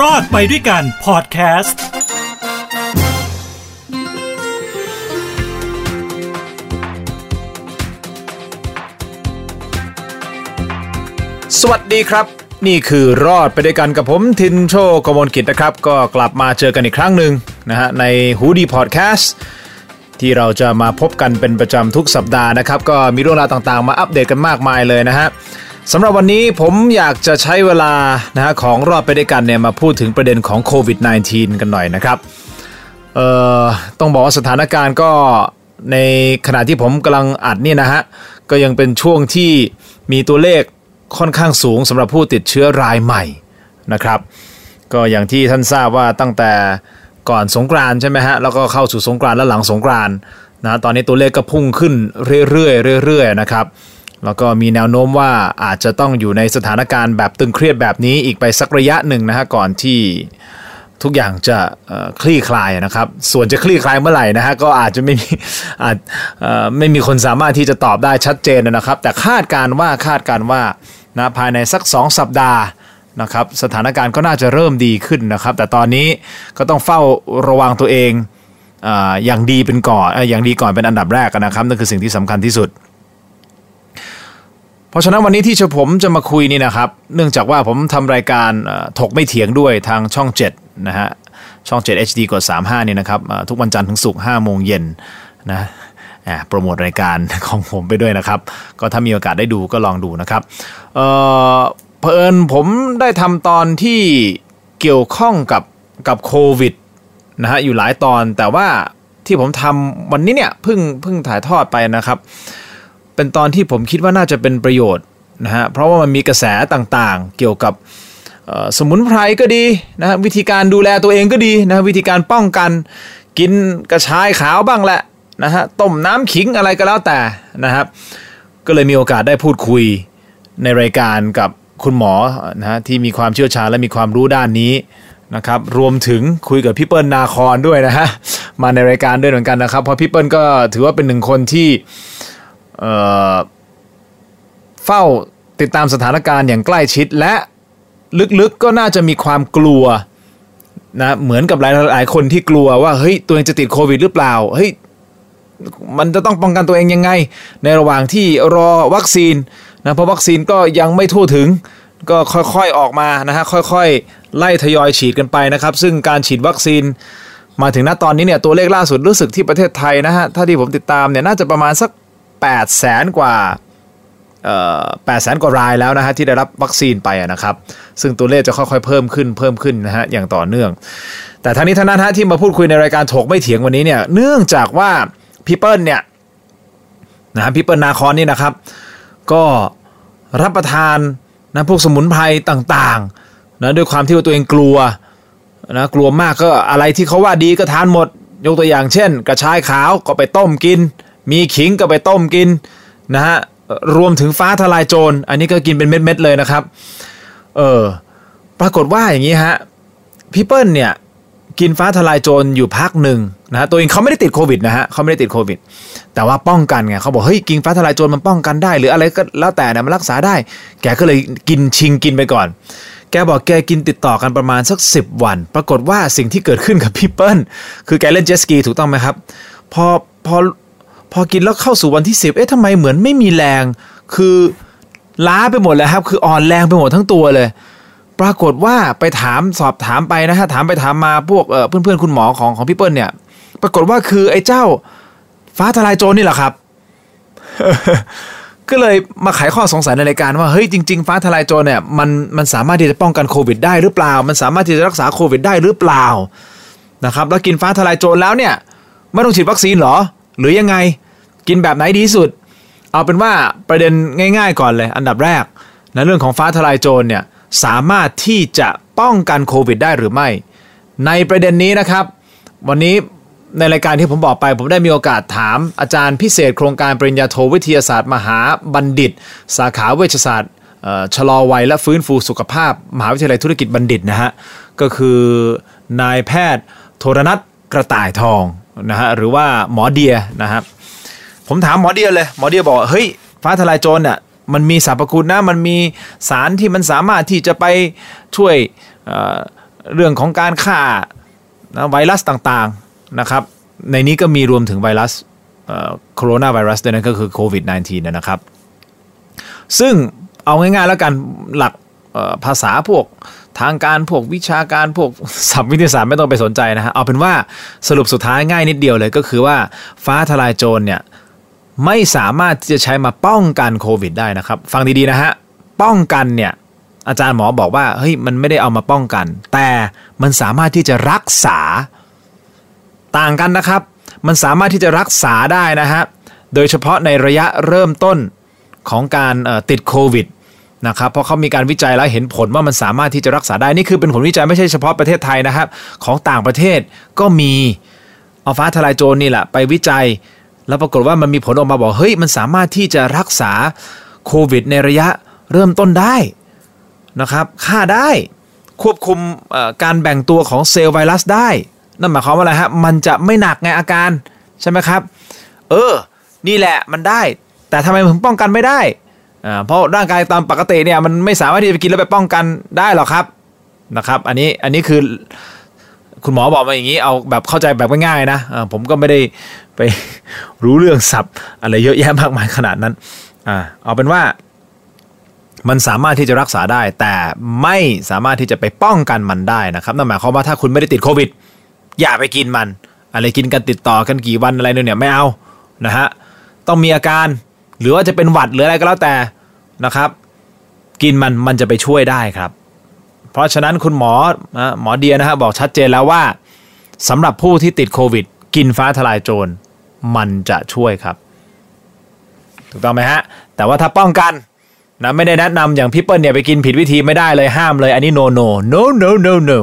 รอดไปด้วยกันพอดแคสต์สวัสดีครับ นี่คือรอดไปด้วยกันกับผมทินโชกมลกิจนะครับ ก็กลับมาเจอกันอีกครั้งหนึ่งนะฮะในฮูดีพอดแคสต์ที่เราจะมาพบกันเป็นประจำทุกสัปดาห์นะครับ ก็มีเรื่องราวต่างๆ มาอัปเดตกันมากมายเลยนะฮะ สำหรับวันนี้ผมอยากจะใช้เวลานะฮะของรอดไปด้วยกันเนี่ยมาพูดถึงประเด็นของโควิด -19 กันหน่อยนะครับเอ่อต้องบอกว่าสถานการณ์ก็ในขณะที่ผมกำลังอัดเนี่ยนะฮะก็ยังเป็นช่วงที่มีตัวเลขค่อนข้างสูงสำหรับผู้ติดเชื้อรายใหม่นะครับ ก็อย่างที่ท่านทราบว่าตั้งแต่ก่อนสงกรานใช่ไหมฮะแล้วก็เข้าสู่สงกรานและหลังสงกรานนะตอนนี้ตัวเลขก็พุ่งขึ้นเรื่อยๆเรื่อยๆนะครับ แล้วก็มีแนวโน้มว่าอาจจะต้องอยู่ในสถานการณ์แบบตึงเครียดแบบนี้อีกไปสักระยะหนึ่งนะฮะก่อนที่ทุกอย่างจะคลี่คลายนะครับ ส่วนจะคลี่คลายเมื่อไหร่นะฮะก็อาจจะไม่มีอาจไม่มีคนสามารถที่จะตอบได้ชัดเจนนะครับ แต่คาดการว่าคาดการว่านะภายในสัก 2 สัปดาห์นะครับสถานการณ์ก็น่าจะเริ่มดีขึ้นนะครับ แต่ตอนนี้ก็ต้องเฝ้าระวังตัวเองออย่างดีเป็นก่อนเอ่ออย่างดีก่อนเป็นอันดับแรกนะครับนั่นคือสิ่งที่สำคัญที่สุด เพราะฉะนั้นวันนี้ที่ผมจะมาคุยนี่นะครับ เนื่องจากว่าผมทำรายการถกไม่เถียงด้วยทางช่อง 7 นะฮะ ช่อง 7 HD กด35 นี่นะครับ ทุกวันจันทร์ถึงศุกร์5โมงเย็นนะโปรโมทรายการของผมไปด้วยนะครับ ก็ถ้ามีโอกาสได้ดูก็ลองดูนะครับเอ่อเผอิญผมได้ทำตอนที่เกี่ยวข้องกับกับโควิดนะฮะอยู่หลายตอนแต่ว่าที่ผมทำวันนี้เนี่ยเพิ่งเพิ่งถ่ายทอดไปนะครับ เป็นตอนที่ผมคิดว่าน่าจะเป็นประโยชน์นะฮะเพราะว่ามันมีกระแสต่างๆ เกี่ยวกับสมุนไพรก็ดีนะฮะวิธีการดูแลตัวเองก็ดีนะฮะวิธีการป้องกันกินกระชายขาวบ้างแหละนะฮะต้มน้ำขิงอะไรก็แล้วแต่นะครับ ก็เลยมีโอกาสได้พูดคุยในรายการกับคุณหมอนะฮะที่มีความเชี่ยวชาญและมีความรู้ด้านนี้นะครับรวมถึงคุยกับพี่เปิ้ลนาคอนด้วยนะฮะมาในรายการด้วยเหมือนกันนะครับเพราะพี่เปิ้ลก็ถือว่าเป็นหนึ่งคนที่ เฝ้าติดตามสถานการณ์อย่างใกล้ชิดและลึกๆก็น่าจะมีความกลัวนะเหมือนกับหลายๆคนที่กลัวว่าเฮ้ยตัวเองจะติดโควิดหรือเปล่าเฮ้ยมันจะต้องป้องกันตัวเองยังไง ในระหว่างที่รอวัคซีนนะเพราะวัคซีนก็ยังไม่ทั่วถึง ก็ค่อยๆออกมานะฮะค่อยๆ ไล่ทยอยฉีดกันไปนะครับ ซึ่งการฉีดวัคซีน มาถึงณตอนนี้เนี่ยตัวเลขล่าสุดรู้สึกที่ประเทศไทยนะฮะถ้าที่ผมติดตามเนี่ยน่าจะประมาณสัก 8แสนกว่าแปดแสนกว่ารายแล้วนะฮะที่ได้รับวัคซีนไปนะครับ ซึ่งตัวเลขจะค่อยๆเพิ่มขึ้นเพิ่มขึ้นนะฮะอย่างต่อเนื่อง แต่ทั้งนี้ทั้งนั้นฮะที่มาพูดคุยในรายการถกไม่เถียงวันนี้เนี่ยเนื่องจากว่าพี่เปิลเนี่ยนะฮะพี่เปิลนาคอนนี่นะครับ ก็รับประทานนะพวกสมุนไพรต่างๆนะด้วยความที่ว่าตัวเองกลัวนะกลัวมากก็อะไรที่เขาว่าดีก็ทานหมด ยกตัวอย่างเช่น กระชายขาวก็ไปต้มกิน มีขิงก็ไปต้มกินนะฮะรวมถึงฟ้าทลายโจร อันนี้ก็กินเป็นเม็ดๆเลยนะครับเออปรากฏว่าอย่างนี้ฮะพี่เปิ้ลเนี่ยกินฟ้าทลายโจรอยู่พักหนึ่งนะฮะตัวเองเขาไม่ได้ติดโควิดนะฮะเขาไม่ได้ติดโควิด แต่ว่าป้องกันไงเขาบอกเฮ้ยกินฟ้าทลายโจรมันป้องกันได้ หรืออะไรก็แล้วแต่นี่ยมันรักษาได้ แกก็เลยกินชิงกินไปก่อน แกบอกแกกินติดต่อกันประมาณสัก 10 วัน ปรากฏว่าสิ่งที่เกิดขึ้นกับพี่เปิ้ลคือแกเล่นเจสกีถูกต้องไหมครับ พอพอ พอกินแล้วเข้าสู่วันที่ 10 เอ๊ะทำไมเหมือนไม่มีแรง คือล้าไปหมดเลยครับ คืออ่อนแรงไปหมดทั้งตัวเลย ปรากฏว่าไปถามสอบถามไปนะฮะ ถามไปถามมาพวกเเพื่อนๆคุณหมอของของพี่เปิ้ลเนี่ย ปรากฏว่าคือไอ้เจ้าฟ้าทลายโจรนี่แหละครับ ก็เลยมาไขข้อสงสัยในรายการว่า เฮ้ยจริง ๆ ฟ้าทลายโจรเนี่ยมันมันสามารถที่จะป้องกันโควิดได้หรือเปล่า มันสามารถที่จะรักษาโควิดได้หรือเปล่านะครับ แล้วกินฟ้าทลายโจรแล้วเนี่ยไม่ต้องฉีดวัคซีนเหรอ หรือยังไงกินแบบไหนดีสุด เอาเป็นว่าประเด็นง่าย ๆ ก่อนเลย อันดับแรกในะเรื่องของฟ้าทลายโจรเนี่ยสามารถที่จะป้องกันโควิดได้หรือไม่ ในประเด็นนี้นะครับ วันนี้ในรายการที่ผมบอกไป ผมได้มีโอกาสถาม อาจารย์พิเศษโครงการปริญญาโทวิทยาศาสตร์ มหาบัณฑิต สาขาเวชศาสตร์เอ่อชะลอวัยและฟื้นฟูสุขภาพ มหาวิทยาลัยธุรกิจบัณฑิตนะฮะก็คือนายแพทย์โทรนัทกระต่ายทอง นะฮะหรือว่าหมอเดียนะครับผมถามหมอเดียเลยหมอเดียบอกว่าเฮ้ยฟ้าทลายโจรเนี่ยมันมีสรรพคุณนะมันมีสารที่มันสามารถที่จะไปช่วยเเรื่องของการฆ่านะไวรัสต่างๆนะครับในนี้ก็มีรวมถึงไวรัสโคโรนาไวรัสด้วยนะก็คือโควิด -19 นะครับ ซึ่งเอาง่ายๆแล้วกันหลัก ภาษาพวกทางการพวกวิชาการพวกสับวิทยาศาสตร์ไม่ต้องไปสนใจนะฮะเอาเป็นว่าสรุปสุดท้ายง่ายนิดเดียวเลยก็คือว่าฟ้าทลายโจรเนี่ยไม่สามารถที่จะใช้มาป้องกันโควิดได้นะครับ ฟังดีๆนะฮะป้องกันเนี่ยอาจารย์หมอบอกว่าเฮ้ยมันไม่ได้เอามาป้องกัน แต่มันสามารถที่จะรักษาต่างกันนะครับ มันสามารถที่จะรักษาได้นะฮะโดยเฉพาะในระยะเริ่มต้นของการติดโควิด นะครับเพราะเขามีการวิจัยแล้วเห็นผลว่ามันสามารถที่จะรักษาได้นี่คือเป็นผลวิจัยไม่ใช่เฉพาะประเทศไทยนะครับ ของต่างประเทศก็มีเอาฟ้าทลายโจรนี่แหละไปวิจัย แล้วปรากฏว่ามันมีผลออกมาบอกเฮ้ยมันสามารถที่จะรักษาโควิดในระยะเริ่มต้นได้นะครับฆ่าได้ควบคุมการแบ่งตัวของเซลล์ไวรัสได้ นั่นหมายความว่าอะไรฮะมันจะไม่หนักไงอาการใช่ไหมครับ เออ นี่แหละมันได้ แต่ทำไมถึงป้องกันไม่ได้ อ่าเพราะร่างกายตามปกติเนี่ยมันไม่สามารถที่จะไปกินแล้วไปป้องกันได้หรอกครับนะครับ อันนี้อันนี้คือคุณหมอบอกมาอย่างนี้เอาแบบเข้าใจแบบง่ายๆนะผมก็ไม่ได้ไปรู้เรื่องศัพท์ อะไรเยอะแยะมากมายขนาดนั้นอ่าเอาเป็นว่ามันสามารถที่จะรักษาได้ แต่ไม่สามารถที่จะไปป้องกันมันได้นะครับนั่นหมายความว่าถ้าคุณไม่ได้ติดโควิด อย่าไปกินมัน อะไรกินกันติดต่อกันกี่วันอะไรเนี่ยไม่เอานะฮะต้องมีอาการ หรือว่าจะเป็นหวัดหรืออะไรก็แล้วแต่นะครับ กินมันมันจะไปช่วยได้ครับ เพราะฉะนั้นคุณหมอหมอเดียนะฮะบอกชัดเจนแล้วว่าสำหรับผู้ที่ติดโควิด กินฟ้าทลายโจรมันจะช่วยครับ ถูกต้องไหมฮะ แต่ว่าถ้าป้องกันนะไม่ได้แนะนำอย่างพี่เปิ้ลเนี่ยไปกินผิดวิธีไม่ได้เลยห้ามเลยอันนี้ no no no no no no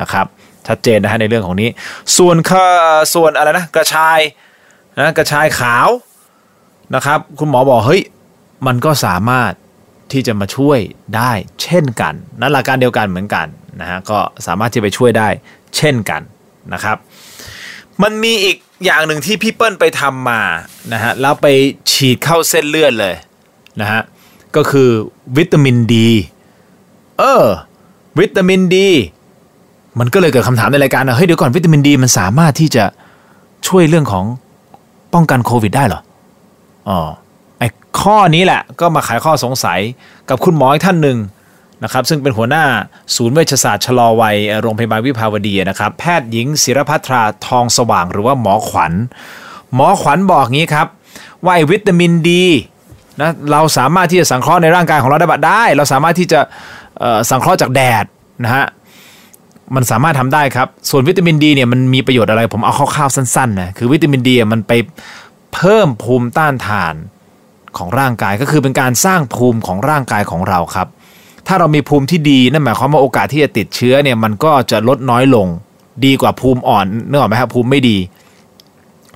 นะครับชัดเจนนะฮะในเรื่องของนี้ ส่วนส่วนอะไรนะกระชายนะกระชายขาว นะครับ คุณหมอบอกเฮ้ยมันก็สามารถที่จะมาช่วยได้เช่นกัน นั่นหลักการเดียวกันเหมือนกันนะฮะก็สามารถที่ไปช่วยได้เช่นกันนะครับ มันมีอีกอย่างหนึ่งที่พี่เปิ้ลไปทำมานะฮะแล้วไปฉีดเข้าเส้นเลือดเลยนะฮะก็คือวิตามินดีเออวิตามินดีมันก็เลยเกิดคำถามในรายการนะเฮ้ยเดี๋ยวก่อนวิตามินดีมันสามารถที่จะช่วยเรื่องของป้องกันโควิดได้เหรอ อ๋อไอ้ข้อนี้แหละก็มาขายข้อสงสัยกับคุณหมออีกท่านหนึ่งนะครับซึ่งเป็นหัวหน้าศูนย์เวชศาสตร์ชะลอวัยโรงพยาบาลวิภาวดีนะครับ แพทย์หญิงศิรพัทราทองสว่างหรือว่าหมอขวัญ หมอขวัญบอกงี้ครับ ว่าวิตามินดีนะเราสามารถที่จะสังเคราะห์ในร่างกายของเราได้บัดได้ เราสามารถที่จะสังเคราะห์จากแดดนะฮะมันสามารถทำได้ครับ ส่วนวิตามินดีเนี่ยมันมีประโยชน์อะไรผมเอาคร่าวๆสั้นๆนะคือวิตามินดีมันไป เพิ่มภูมิต้านทานของร่างกายก็คือเป็นการสร้างภูมิของร่างกายของเราครับ ถ้าเรามีภูมิที่ดีนั่นหมายความว่าโอกาสที่จะติดเชื้อเนี่ยมันก็จะลดน้อยลง ดีกว่าภูมิอ่อนนึกออกไหมครับภูมิไม่ดี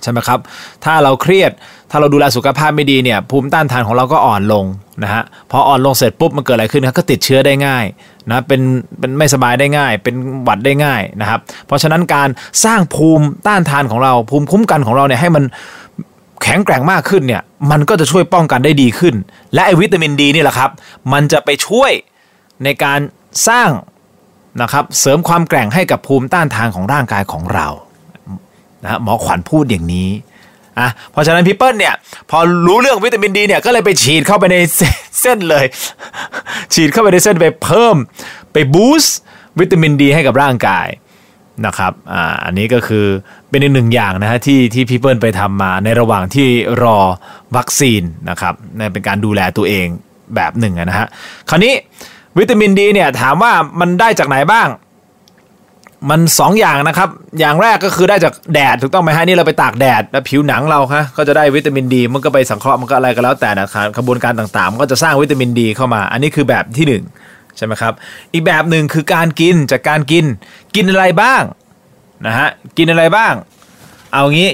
ใช่ไหมครับ ถ้าเราเครียดถ้าเราดูแลสุขภาพไม่ดีเนี่ยภูมิต้านทานของเราก็อ่อนลงนะฮะพออ่อนลงเสร็จปุ๊บมันเกิดอะไรขึ้นครับก็ติดเชื้อได้ง่ายนะเป็นเป็นไม่สบายได้ง่าย เป็นหวัดได้ง่ายนะครับ เพราะฉะนั้นการสร้างภูมิต้านทานของเราภูมิคุ้มกันของเราเนี่ยให้มัน แข็งแกร่งมากขึ้นเนี่ยมันก็จะช่วยป้องกันได้ดีขึ้น และไอวิตามินดีนี่แหละครับ มันจะไปช่วยในการสร้างนะครับเสริมความแกร่งให้กับภูมิต้านทานของร่างกายของเรานะหมอขวัญพูดอย่างนี้อะเพราะฉะนั้นพี่เปิ้ลเนี่ยพอรู้เรื่องวิตามินดีเนี่ยก็เลยไปฉีดเข้าไปในเส้นเลย ฉีดเข้าไปในเส้นไปเพิ่มไปบูสต์วิตามินดีให้กับร่างกาย นะครับอ่าอันนี้ก็คือเป็นอีกหนึ่งอย่างนะฮะที่ที่พี่เปิ้ลไปทำมาในระหว่างที่รอวัคซีนนะครับนเป็นการดูแลตัวเองแบบหนึ่งนะฮะคราวนี้วิตามินดีเนี่ยถามว่ามันได้จากไหนบ้าง มัน 2ออย่างนะครับ อย่างแรกก็คือได้จากแดดถูกต้องไหมฮะนี่เราไปตากแดดแล้วผิวหนังเราคะก็จะได้วิตามินดี มันก็ไปสังเคราะห์มันก็อะไรก็แล้วแต่นะครับกระบวนการต่างๆ มันก็จะสร้างวิตามินดีเข้ามา อันนี้คือแบบที่ 1 ใช่ไหมครับ อีกแบบหนึ่งคือการกินจากการกิน กินอะไรบ้างนะฮะกินอะไรบ้าง เอางี้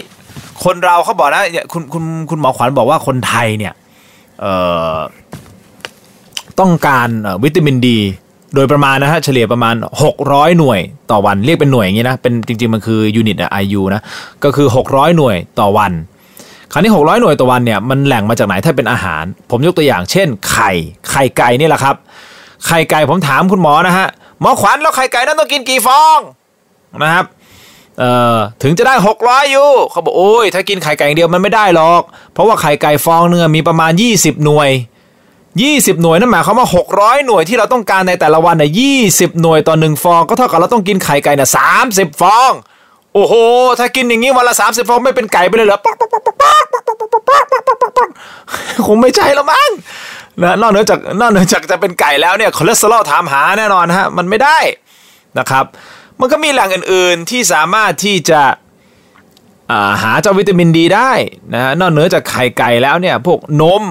คนเราเขาบอกนะคุณคุณคุณหมอขวัญบอกว่าคนไทยเนี่ยต้องการวิตามินดี โดยประมาณนะฮะเฉลี่ยประมาณ 600 หน่วยต่อวันเรียกเป็นหน่วยอย่างนี้นะเป็นจริง ๆ มันคือยูนิตไอยูนะก็คือ 600 หน่วยต่อวัน คราวนี้ 600 หน่วยต่อวันเนี่ยมันแหล่งมาจากไหนถ้าเป็นอาหาร ผมยกตัวอย่างเช่น ไข่ไข่ไก่นี่แหละครับไข่ไก่ผมถามคุณหมอนะฮะ หมอขวัญแล้วไข่ไก่นั้นต้องกินกี่ฟองนะครับเอ่อถึงจะได้ 600อยู่เขาบอกโอ้ยถ้ากินไข่ไก่อย่างเดียวมันไม่ได้หรอก เพราะว่าไข่ไก่ฟองเนื้อมีประมาณ 20 หน่วย 20 หน่วยนั่นหมายความว่า 600 หน่วยที่เราต้องการในแต่ละวันเนี่ย20 หน่วยต่อหนึ่งฟอง ก็เท่ากับเราต้องกินไข่ไก่เนี่ย30 ฟอง โอ้โห ถ้ากินอย่างนี้วันละ 30 ฟองไม่เป็นไก่ไปเลยเหรอคงไม่ใช่แล้วมั้ง นะนอกเหนือจากนอกเหนือจากจะเป็นไก่แล้วเนี่ยคอเลสเตอรอลถามหาแน่นอนฮะมันไม่ได้นะครับ มันก็มีแหล่งอื่นๆที่สามารถที่จะหาเจ้าวิตามินดีได้นะนอกเหนือจากไข่ไก่แล้วเนี่ยพวกนม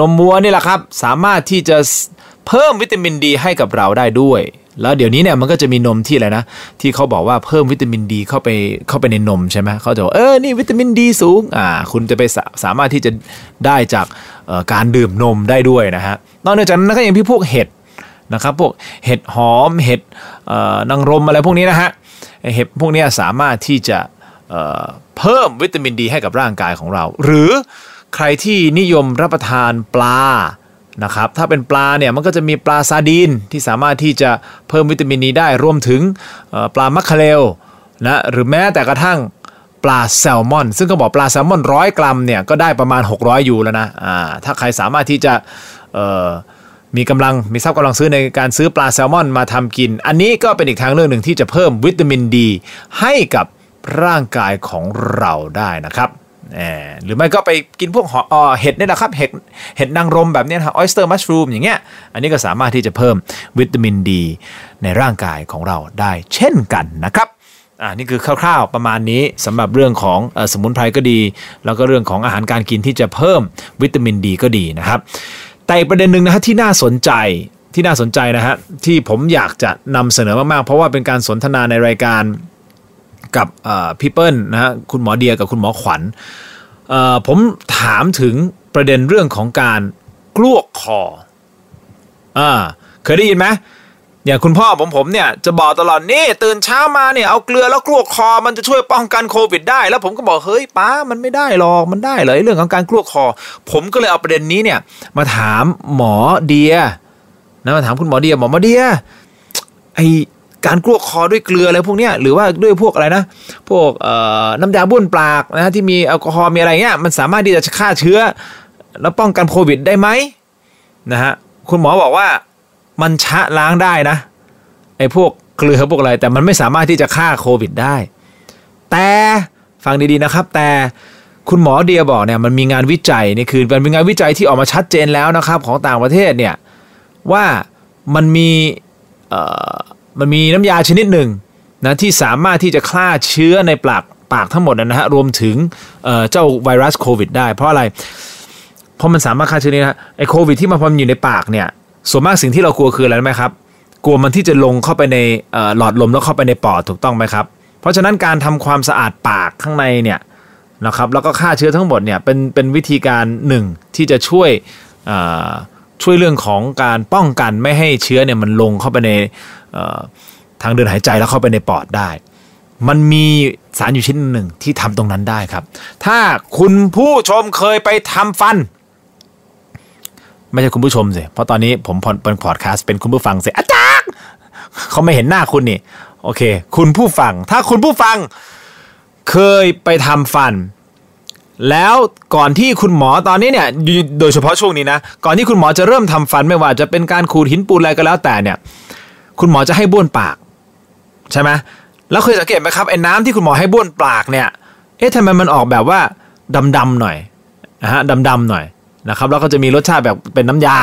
นมวัวนี่แหละครับ สามารถที่จะ เพิ่มวิตามินดีให้กับเราได้ด้วย แล้วเดี๋ยวนี้เนี่ยมันก็จะมีนมที่อะไรนะ ที่เขาบอกว่าเพิ่มวิตามินดีเข้าไปเข้าไปในนมใช่ไหมเขาจะบอกเออนี่วิตามินดีสูงอ่าคุณจะไปสาสามารถที่จะได้จากการดื่มนมได้ด้วยนะฮะนอกจากนั้นก็ยังพี่พวกเห็ดนะครับพวกเห็ดหอมเห็ดนางรมอะไรพวกนี้นะฮะเห็ดพวกนี้สามารถที่จะเพิ่มวิตามินดีให้กับร่างกายของเรา หรือใครที่นิยมรับประทานปลา นะครับถ้าเป็นปลาเนี่ยมันก็จะมีปลาซาดีนที่สามารถที่จะเพิ่มวิตามินดีได้รวมถึงปลามัคคาเรลนะหรือแม้แต่กระทั่งปลาแซลมอน ซึ่งก็บอกปลาแซลมอนร้อยกรัมเนี่ยก็ได้ประมาณ 600 ยูแล้วนะอ่าถ้าใครสามารถที่จะมีกำลังมีทรัพย์กำลังซื้อในการซื้อปลาแซลมอนมาทำกิน อันนี้ก็เป็นอีกทางเรื่องหนึ่งที่จะเพิ่มวิตามินดี ให้กับร่างกายของเราได้นะครับ หรือไม่ก็ไปกินพวกเห็ดนี่แหละครับ เห็ดเห็ดนางรมแบบนี้นะออสเตอร์มัชรูมอย่างเงี้ย อันนี้ก็สามารถที่จะเพิ่มวิตามินดี ในร่างกายของเราได้เช่นกันนะครับอ่านี่คือคร่าวๆประมาณนี้สำหรับเรื่องของอสมุนไพรก็ดี แล้วก็เรื่องของอาหารการกินที่จะเพิ่มวิตามินดีก็ดีนะครับ แต่ประเด็นหนึ่งนะฮะที่น่าสนใจที่น่าสนใจนะฮะที่ผมอยากจะนำเสนอมากๆ เพราะว่าเป็นการสนทนาในรายการ กับพี่เปิ้ลนะฮะคุณหมอเดียกับคุณหมอขวัญผมถามถึงประเด็นเรื่องของการกลวกคออ่าเคยได้ยินไหมอย่างคุณพ่อผมผมเนี่ยจะบอกตลอดนี่ตื่นเช้ามาเนี่ยเอาเกลือแล้วกลวกคอมันจะช่วยป้องกันโควิดได้ แล้วผมก็บอกเฮ้ยป้ามันไม่ได้หรอกมันได้เลยเรื่องของการกลวกคอ ผมก็เลยเอาประเด็นนี้เนี่ย มาถามหมอเดียนะมาถามคุณหมอเดียหมอมาเดียไอ การกลวกคอด้วยเกลืออะไรพวกเนี้ยหรือว่าด้วยพวกอะไรนะพวกน้ำยาบ้วนปากนะที่มีแอลกอฮอล์มีอะไรเงี้ยมันสามารถที่จะฆ่าเชื้อ แล้วป้องกันโควิดได้ไหมนะฮะคุณหมอบอกว่ามันชะล้างได้นะไอ้พวกเกลือพวกอะไร แต่มันไม่สามารถที่จะฆ่าโควิดได้ แต่ฟังดีๆนะครับ แต่คุณหมอเดียบอกเนี่ยมันมีงานวิจัยนี่คือมันเป็นงานวิจัยที่ออกมาชัดเจนแล้วนะครับ ของต่างประเทศเนี่ยว่ามันมี มันมีน้ำยาชนิดหนึ่งนะที่สามารถที่จะฆ่าเชื้อในปากปากทั้งหมดนะฮะรวมถึงเจ้าไวรัสโควิดได้เพราะอะไรเพราะมันสามารถฆ่าเชื้อนี้นะไอโควิดที่มันพอมอยู่ในปากเนี่ยส่วนมากสิ่งที่เรากลัวคืออะไรไหมครับ กลัวมันที่จะลงเข้าไปในหลอดลมแล้วเข้าไปในปอดถูกต้องไหมครับ เพราะฉะนั้นการทำความสะอาดปากข้างในเนี่ยนะครับแล้วก็ฆ่าเชื้อทั้งหมดเนี่ยเป็นเป็นวิธีการหนึ่งที่จะช่วยช่วยเรื่องของการป้องกันไม่ให้เชื้อเนี่ยมันลงเข้าไปใน ทางเดินหายใจแล้วเข้าไปในปอดได้ มันมีสารอยู่ชิ้นหนึ่งที่ทำตรงนั้นได้ครับ ถ้าคุณผู้ชมเคยไปทำฟัน ไม่ใช่คุณผู้ชมสิเพราะตอนนี้ผมเป็นพอดแคสต์เป็นคุณผู้ฟังสิอาจารย์เขาไม่เห็นหน้าคุณนี่ โอเค คุณผู้ฟัง ถ้าคุณผู้ฟังเคยไปทำฟัน แล้วก่อนที่คุณหมอตอนนี้เนี่ย โดยเฉพาะช่วงนี้นะ ก่อนที่คุณหมอจะเริ่มทำฟันไม่ว่าจะเป็นการขูดหินปูนอะไรก็แล้วแต่เนี่ย คุณหมอจะให้บ้วนปากใช่ไหมแล้วเคยสังเกตไหมครับไอ้น้ำที่คุณหมอให้บ้วนปากเนี่ย เอ๊ะทำไมมันออกแบบว่าดำๆหน่อยนะฮะดำๆหน่อยนะครับ แล้วก็จะมีรสชาติแบบเป็นน้ำยา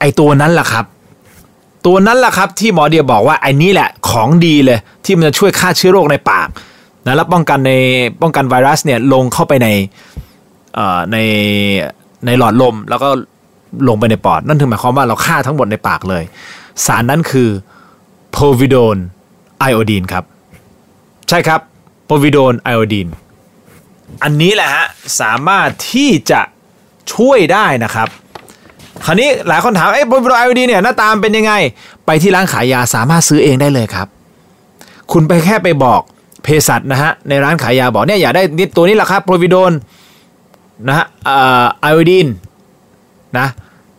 ไอ้ตัวนั้นแหละครับ ตัวนั้นแหละครับที่หมอเดียบอกว่าไอ้นี้แหละของดีเลย ที่มันจะช่วยฆ่าเชื้อโรคในปากนะแล้วป้องกันในป้องกันไวรัสเนี่ยลงเข้าไปในในในหลอดลมแล้วก็ลงไปในปอด นั่นถึงหมายความว่าเราฆ่าทั้งหมดในปากเลย สารนั้นคือโพวิโดนไอโอดีนครับ ใช่ครับโพวิโดนไอโอดีนอันนี้แหละฮะ สามารถที่จะช่วยได้นะครับ คราวนี้หลายคนถามไอ้โพวิโดนไอโอดีนเนี่ยหน้าตามเป็นยังไง ไปที่ร้านขายยาสามารถซื้อเองได้เลยครับ คุณไปแค่ไปบอกเภสัชนะฮะในร้านขายยาบอกเนี่ยอยากได้ตัวนี้แหละครับโพวิโดนนะฮะไอโอดีนนะ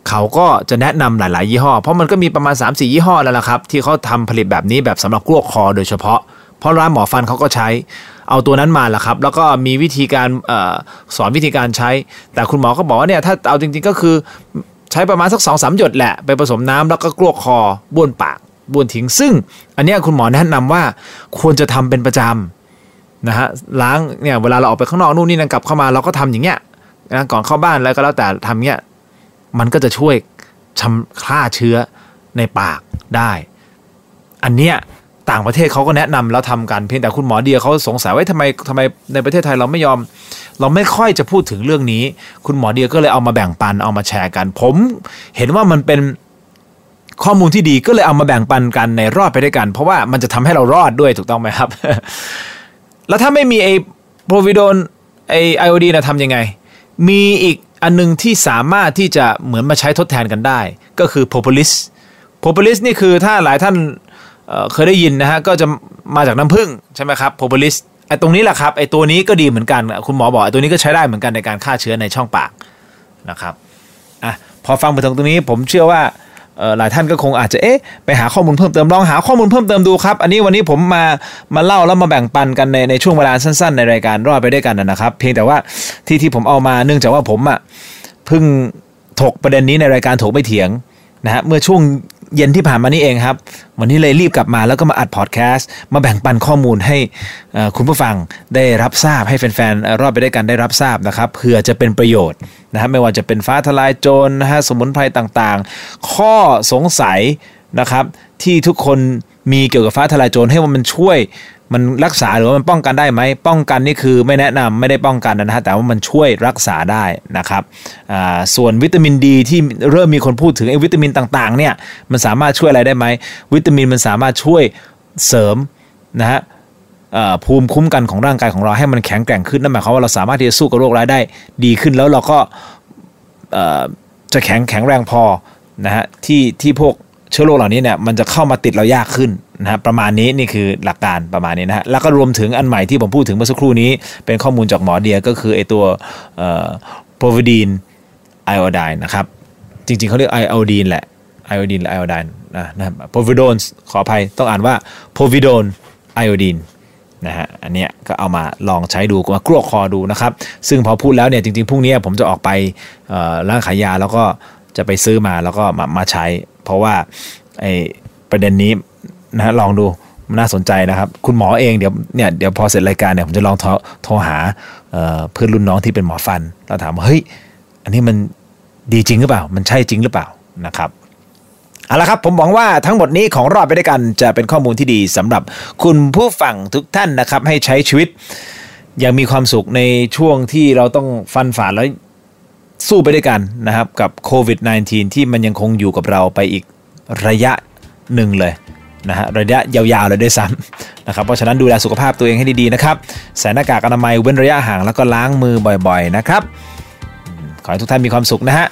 เขาก็จะแนะนำหลาย ๆ ยี่ห้อ เพราะมันก็มีประมาณ 3-4 ยี่ห้อแล้วล่ะครับ ที่เขาทำผลิตแบบนี้แบบสำหรับกลวกคอโดยเฉพาะ เพราะร้านหมอฟันเขาก็ใช้ เอาตัวนั้นมาล่ะครับ แล้วก็มีวิธีการออสอนวิธีการใช้ แต่คุณหมอก็บอกว่าเนี่ยถ้าเอาจริง ๆ ก็คือใช้ประมาณสักสองสามหยดแหละ ไปผสมน้ำแล้วก็กลวกคอบ้วนปากบ้วนทิ้ง ซึ่ง อันนี้คุณหมอแนะนำว่าควรจะทำเป็นประจำนะฮะล้างเนี่ยเวลาเราออกไปข้างนอกนู่นนี่นั่นกลับเข้ามาเราก็ทำอย่างเงี้ยนะก่อนเข้าบ้านแล้วก็แล้วแต่ทำเงี้ย มันก็จะช่วยชำฆ่าเชื้อในปากได้ อันเนี้ยต่างประเทศเขาก็แนะนำแล้วทำกันเพียงแต่คุณหมอเดียเขาสงสัยว่าทำไมทำไมในประเทศไทยเราไม่ยอม เราไม่ค่อยจะพูดถึงเรื่องนี้ คุณหมอเดียก็เลยเอามาแบ่งปันเอามาแชร์กัน ผมเห็นว่ามันเป็นข้อมูลที่ดีก็เลยเอามาแบ่งปันกันในรอดไปด้วยกัน เพราะว่ามันจะทำให้เรารอดด้วยถูกต้องไหมครับ แล้วถ้าไม่มีไอ้โปรวิโดนไอไอโอดีนะทำยังไง มีอีก อันนึงที่สามารถที่จะเหมือนมาใช้ทดแทนกันได้ ก็คือ populist populist นี่คือถ้าหลายท่านเเคยได้ยินนะฮะก็จะมาจากน้ำผึ้งใช่ไหมครับ populist ไอ้ตรงนี้แหละครับไอ้ตัวนี้ก็ดีเหมือนกันคุณหมอบอกไอ้ตัวนี้ก็ใช้ได้เหมือนกันในการฆ่าเชื้อในช่องปากนะครับอะพอฟังไปถึงตรงนี้ผมเชื่อว่า หลายท่านก็คงอาจจะเอ๊ะไปหาข้อมูลเพิ่มเติมลองหาข้อมูลเพิ่มเติมดูครับ อันนี้วันนี้ผมมามาเล่าแล้วมาแบ่งปันกันในในช่วงเวลาสั้น ๆ ในรายการรอดไปด้วยกันนะครับ เพียงแต่ว่าที่ที่ผมเอามาเนื่องจากว่าผมอะเพิ่งถกประเด็นนี้ในรายการถกไม่เถียงนะฮะเมื่อช่วง เย็นที่ผ่านมานี่เองครับ วันนี้เลยรีบกลับมาแล้วก็มาอัดพอดแคสต์มาแบ่งปันข้อมูลให้คุณผู้ฟังได้รับทราบให้แฟนๆรอบไปด้วยกันได้รับทราบนะครับเพื่อจะเป็นประโยชน์นะครับไม่ว่าจะเป็นฟ้าทลายโจรนะฮะสมุนไพรต่างๆ ข้อสงสัยนะครับที่ทุกคนมีเกี่ยวกับฟ้าทลายโจรให้ว่ามันช่วย มันรักษาหรือว่ามันป้องกันได้ไหมป้องกันนี่คือไม่แนะนำไม่ได้ป้องกันนะฮะแต่ว่ามันช่วยรักษาได้นะครับส่วนวิตามินดีที่เริ่มมีคนพูดถึงไอ้วิตามินต่างๆเนี่ยมันสามารถช่วยอะไรได้ไหมวิตามินมันสามารถช่วยเสริมนะฮะภูมิคุ้มกันของร่างกายของเราให้มันแข็งแกร่งขึ้นนั่นหมายความว่าเราสามารถที่จะสู้กับโรคร้ายได้ดีขึ้นแล้วเราก็จะแข็งแข็งแรงพอนะฮะที่ที่พวก เชื้อโรคเหล่านี้เนี่ยมันจะเข้ามาติดเรายากขึ้นนะฮะประมาณนี้นี่คือหลักการประมาณนี้นะฮะแล้วก็รวมถึงอันใหม่ที่ผมพูดถึงเมื่อสักครู่นี้ เป็นข้อมูลจากหมอเดียก็คือไอตัวโปรวิดีนไอโอไดน์นะครับจริงๆเขาเรียกไอโอดีนแหละไอโอดีนหรือไอโอไดน์นะนะครับโปรวิโดนขออภัยต้องอ่านว่าโปรวิโดนไอโอดีนนะฮะอันเนี้ยก็เอามาลองใช้ดูมากรวกคอดูนะครับ ซึ่งพอพูดแล้วเนี่ยจริงๆพรุ่งนี้ผมจะออกไปเอ่อร้านขายยาแล้วก็ จะไปซื้อมาแล้วก็มามาใช้ เพราะว่าไอประเด็นนี้นะลองดูน่าสนใจนะครับ คุณหมอเองเดี๋ยวเนี่ยเดี๋ยวพอเสร็จรายการเนี่ยผมจะลองโทรโทรหาเเพื่อนรุ่นน้องที่เป็นหมอฟันแล้วถามว่าเฮ้ยอันนี้มันดีจริงหรือเปล่า มันใช่จริงหรือเปล่านะครับเอาละครับ ผมหวังว่าทั้งหมดนี้ของรอดไปด้วยกันจะเป็นข้อมูลที่ดีสำหรับคุณผู้ฟังทุกท่านนะครับ ให้ใช้ชีวิตอย่างมีความสุขในช่วงที่เราต้องฟันฝ่าแล้ว สู้ไปด้วยกันนะครับกับโควิด -19 ที่มันยังคงอยู่กับเราไปอีกระยะหนึ่งเลยนะฮะระยะยาวๆเลยด้วยซ้ำนะครับเพราะฉะนั้นดูแลสุขภาพตัวเองให้ดีๆนะครับใส่หน้ากากอนามัยเว้นระยะห่างแล้วก็ล้างมือบ่อยๆนะครับขอให้ทุกท่านมีความสุขนะฮะ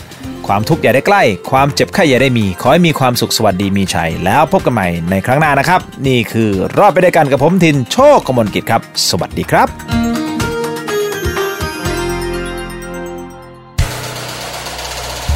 ความทุกข์อย่าได้ใกล้ ความเจ็บไข้อย่าได้มี ขอให้มีความสุขสวัสดีมีชัย แล้วพบกันใหม่ในครั้งหน้านะครับ นี่คือรอดไปด้วยกันกับผมทินโชคกมลกิจครับ สวัสดีครับ